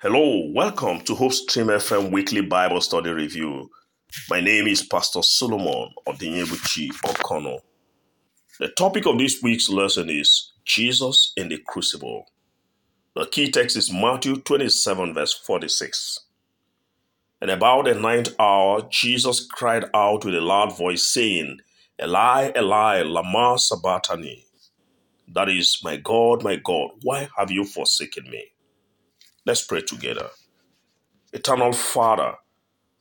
Hello, welcome to Hope Stream FM Weekly Bible Study Review. My name is Pastor Solomon Odinyebuchi Okono. The topic of this week's lesson is Jesus in the Crucible. The key text is Matthew 27, verse 46. And about the ninth hour, Jesus cried out with a loud voice, saying, Eli, Eli, Lama Sabachthani. That is, My God, my God, why have you forsaken me? Let's pray together. Eternal Father,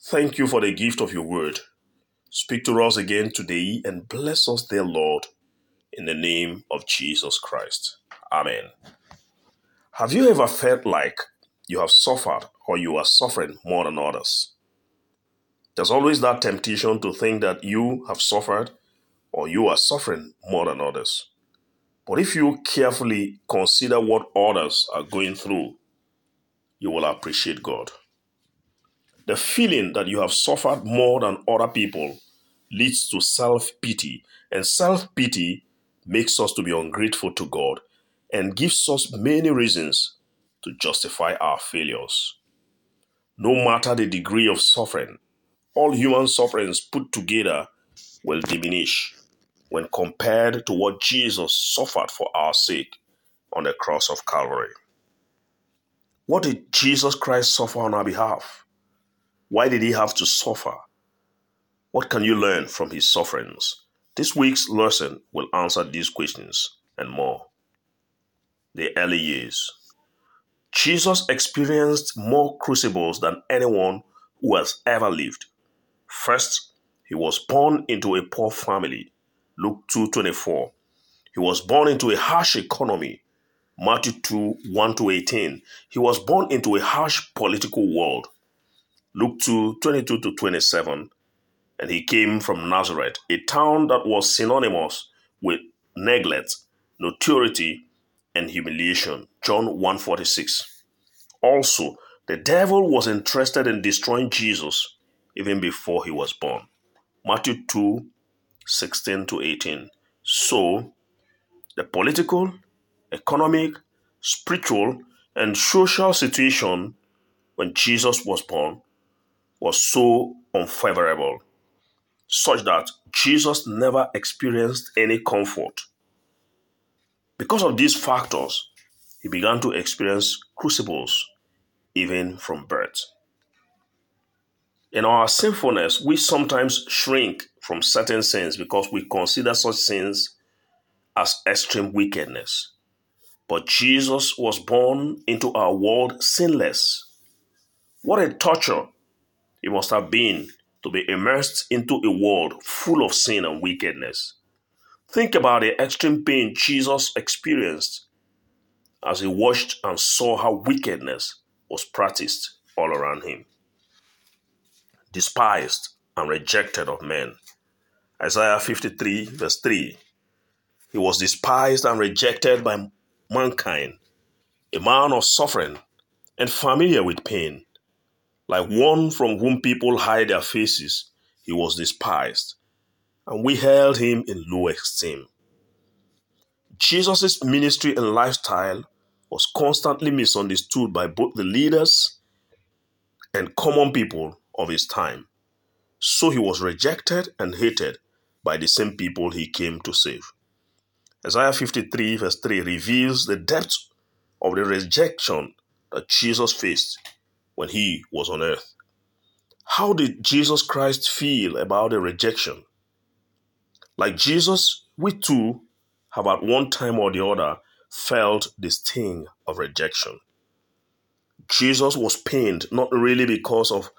thank you for the gift of your word. Speak to us again today and bless us, dear Lord, in the name of Jesus Christ. Amen. Have you ever felt like you have suffered or you are suffering more than others? There's always that temptation to think that you have suffered or you are suffering more than others. But if you carefully consider what others are going through, you will appreciate God. The feeling that you have suffered more than other people leads to self pity, and self pity makes us to be ungrateful to God and gives us many reasons to justify our failures. No matter the degree of suffering, all human sufferings put together will diminish when compared to what Jesus suffered for our sake on the cross of Calvary. What did Jesus Christ suffer on our behalf? Why did he have to suffer? What can you learn from his sufferings? This week's lesson will answer these questions and more. The early years. Jesus experienced more crucibles than anyone who has ever lived. First, he was born into a poor family. Luke 2:24. He was born into a harsh economy. Matthew 2 1 to 18. He was born into a harsh political world. Luke 2 22 to 27. And he came from Nazareth, a town that was synonymous with neglect, notoriety, and humiliation. John 1 46. Also, the devil was interested in destroying Jesus even before he was born. Matthew 2 16 to 18. So, the political, economic, spiritual, and social situation when Jesus was born was so unfavorable, such that Jesus never experienced any comfort. Because of these factors, he began to experience crucibles even from birth. In our sinfulness, we sometimes shrink from certain sins because we consider such sins as extreme wickedness. But Jesus was born into our world sinless. What a torture it must have been to be immersed into a world full of sin and wickedness. Think about the extreme pain Jesus experienced as he watched and saw how wickedness was practiced all around him. Despised and rejected of men. Isaiah 53, verse 3. He was despised and rejected by mankind, a man of suffering and familiar with pain. Like one from whom people hide their faces, he was despised, and we held him in low esteem. Jesus' ministry and lifestyle was constantly misunderstood by both the leaders and common people of his time. So he was rejected and hated by the same people he came to save. Isaiah 53, verse 3 reveals the depth of the rejection that Jesus faced when he was on earth. How did Jesus Christ feel about the rejection? Like Jesus, we too have at one time or the other felt the sting of rejection. Jesus was pained not really because of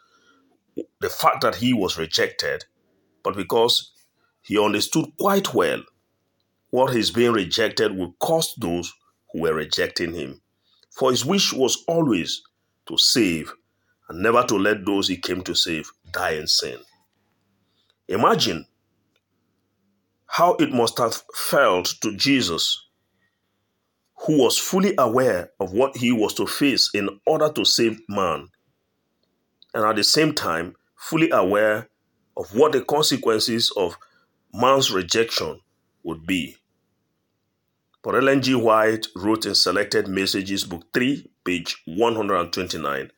the fact that he was rejected, but because he understood quite well what his being rejected would cost those who were rejecting him. For his wish was always to save and never to let those he came to save die in sin. Imagine how it must have felt to Jesus, who was fully aware of what he was to face in order to save man, and at the same time, fully aware of what the consequences of man's rejection would be. But Ellen G. White wrote in Selected Messages, Book 3, page 129,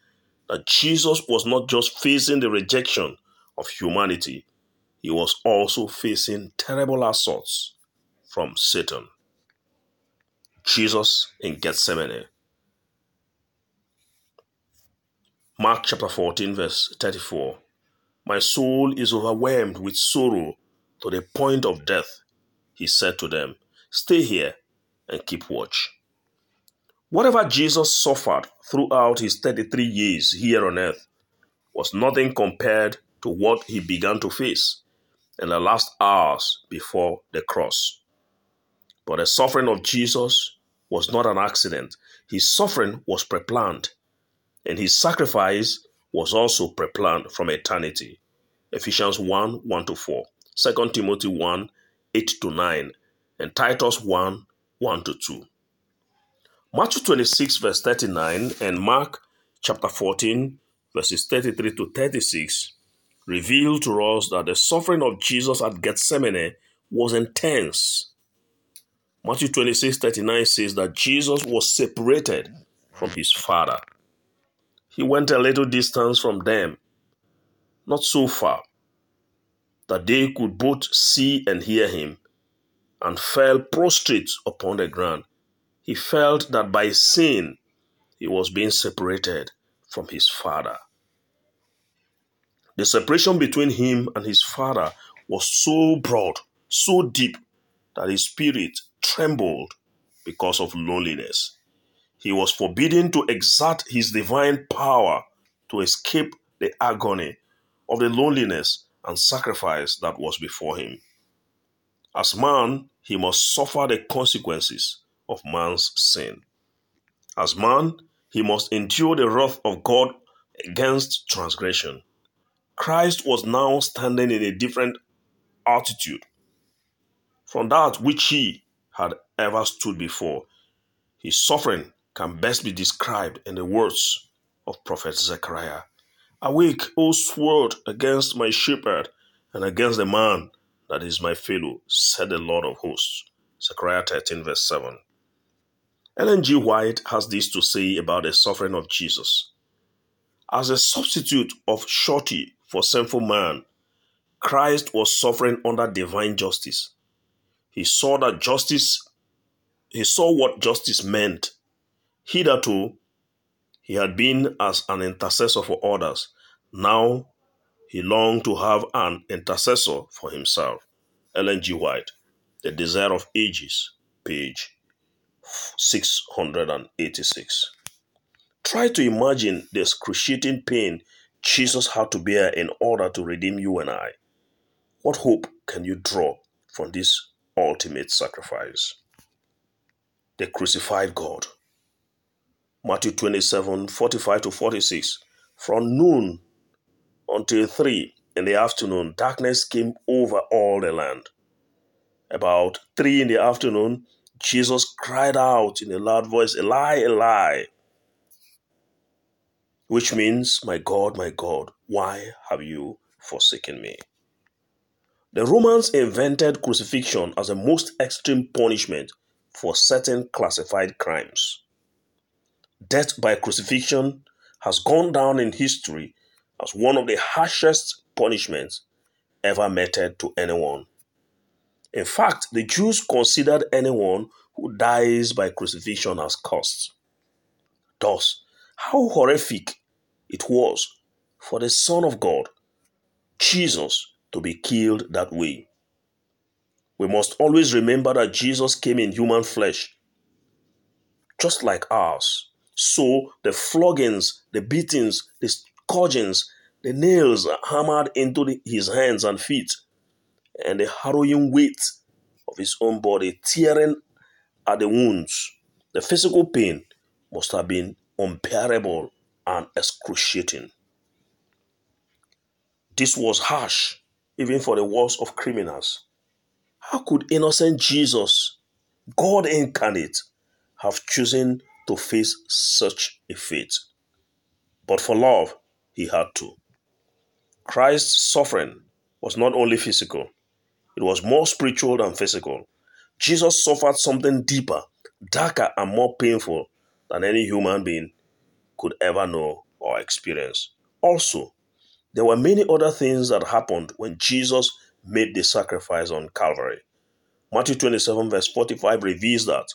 that Jesus was not just facing the rejection of humanity, he was also facing terrible assaults from Satan. Jesus in Gethsemane. Mark chapter 14, verse 34. My soul is overwhelmed with sorrow to the point of death. He said to them, Stay here and keep watch. Whatever Jesus suffered throughout his 33 years here on earth was nothing compared to what he began to face in the last hours before the cross. But the suffering of Jesus was not an accident. His suffering was preplanned and his sacrifice was also preplanned from eternity. Ephesians 1 1 to 4, 2 Timothy 1 8 to 9, and Titus 1 1 to 2. Matthew 26, verse 39, and Mark chapter 14, verses 33 to 36 reveal to us that the suffering of Jesus at Gethsemane was intense. Matthew 26, 39 says that Jesus was separated from his Father. He went a little distance from them, not so far, that they could both see and hear him, and fell prostrate upon the ground. He felt that by sin he was being separated from his Father. The separation between him and his Father was so broad, so deep, that his spirit trembled because of loneliness he was forbidden to exert his divine power to escape the agony of the loneliness and sacrifice that was before him. As man, he must suffer the consequences of man's sin. As man, he must endure the wrath of God against transgression. Christ was now standing in a different altitude from that which he had ever stood before. His suffering can best be described in the words of Prophet Zechariah Awake, O sword, against my shepherd and against the man that is my fellow, said the Lord of hosts. Zechariah 13, verse 7. Ellen G. White has this to say about the suffering of Jesus. As a substitute of surety for sinful man, Christ was suffering under divine justice. He saw that justice, he saw what justice meant Hitherto, he had been as an intercessor for others. Now, he longed to have an intercessor for himself. Ellen G. White, The Desire of Ages, page 686. Try to imagine the excruciating pain Jesus had to bear in order to redeem you and I. What hope can you draw from this ultimate sacrifice? The crucified God. Matthew 27 45 to 46. From noon until 3 in the afternoon, darkness came over all the land. About 3 in the afternoon, Jesus cried out in a loud voice, Eli, Eli, which means, My God, my God, why have you forsaken me? The Romans invented crucifixion as a most extreme punishment for certain classified crimes death by crucifixion has gone down in history as one of the harshest punishments ever meted to anyone. In fact, the Jews considered anyone who dies by crucifixion as cursed. Thus, how horrific it was for the Son of God, Jesus, to be killed that way. We must always remember that Jesus came in human flesh, just like ours so the floggings, the beatings, the scourgings, the nails hammered into the, his hands and feet, and the harrowing weight of his own body tearing at the wounds, the physical pain must have been unbearable and excruciating. This was harsh, even for the worst of criminals. How could innocent Jesus, God incarnate, have chosen to face such a fate. But for love, he had to. Christ's suffering was not only physical, it was more spiritual than physical. Jesus suffered something deeper, darker, and more painful than any human being could ever know or experience. Also, there were many other things that happened when Jesus made the sacrifice on Calvary. Matthew 27, verse 45 reveals that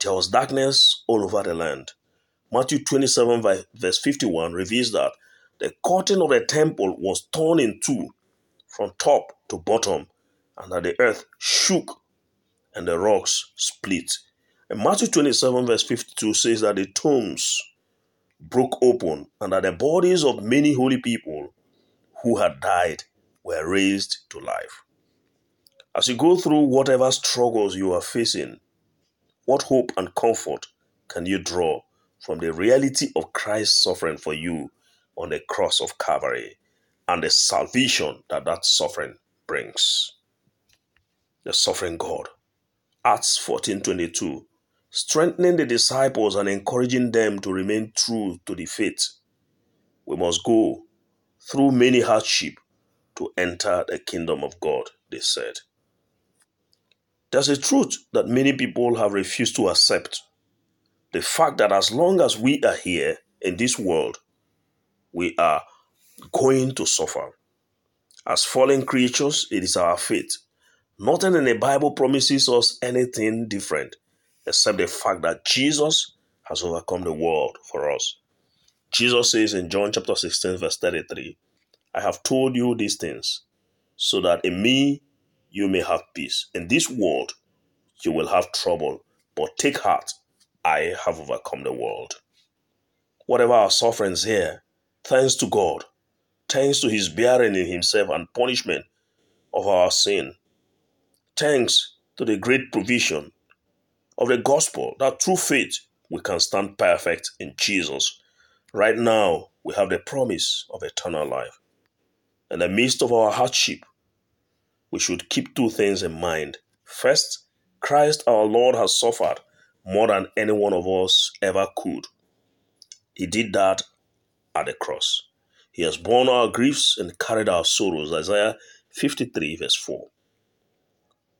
there was darkness all over the land. Matthew 27, verse 51 reveals that the curtain of the temple was torn in two from top to bottom, and that the earth shook and the rocks split. And Matthew 27, verse 52 says that the tombs broke open and that the bodies of many holy people who had died were raised to life. As you go through whatever struggles you are facing, what hope and comfort can you draw from the reality of Christ's suffering for you on the cross of Calvary and the salvation that that suffering brings? The suffering God. Acts 14:22 strengthening the disciples and encouraging them to remain true to the faith. We must go through many hardship to enter the kingdom of God, they said. There's a truth that many people have refused to accept. The fact that as long as we are here in this world, we are going to suffer. As fallen creatures, it is our fate. Nothing in the Bible promises us anything different except the fact that Jesus has overcome the world for us. Jesus says in John chapter 16, verse 33, I have told you these things so that in me you may have peace. In this world you will have trouble, but take heart, I have overcome the world. Whatever our sufferings here, thanks to God, thanks to his bearing in himself and punishment of our sin, thanks to the great provision of the gospel that through faith we can stand perfect in Jesus. Right now, we have the promise of eternal life. In the midst of our hardship, we should keep two things in mind. First, Christ our Lord has suffered more than any one of us ever could. He did that at the cross. He has borne our griefs and carried our sorrows. Isaiah 53, verse 4.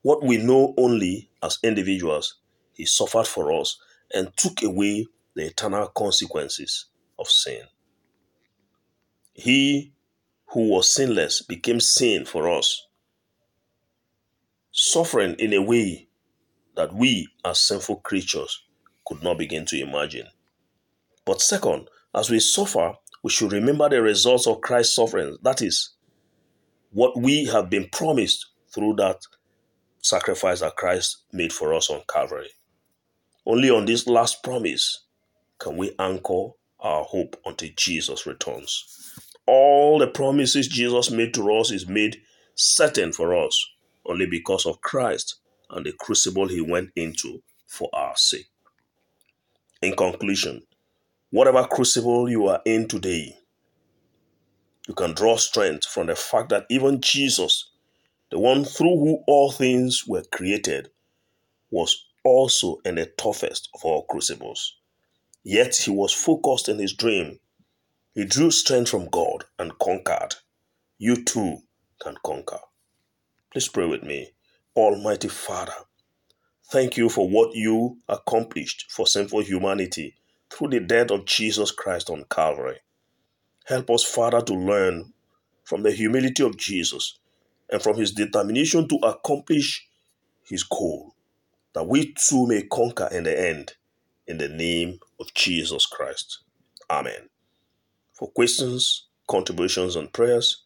What we know only as individuals he suffered for us and took away the eternal consequences of sin. He who was sinless became sin for us, suffering in a way that we as sinful creatures could not begin to imagine. But second, as we suffer, we should remember the results of Christ's suffering. That is, what we have been promised through that sacrifice that Christ made for us on Calvary. Only on this last promise can we anchor our hope until Jesus returns. All the promises Jesus made to us is made certain for us only because of Christ and the crucible he went into for our sake. In conclusion, whatever crucible you are in today, you can draw strength from the fact that even Jesus, the one through whom all things were created, was also in the toughest of all crucibles. Yet he was focused in his dream. He drew strength from God and conquered. You too can conquer. Please pray with me. Almighty Father, thank you for what you accomplished for sinful humanity through the death of Jesus Christ on Calvary. Help us, Father, to learn from the humility of Jesus and from his determination to accomplish his goal that we too may conquer in the end. In the name of Jesus Christ. Amen. For questions, contributions, and prayers,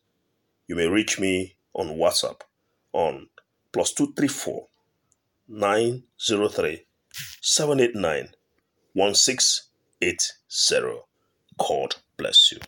you may reach me on WhatsApp on plus 234 903 789 1680. God bless you.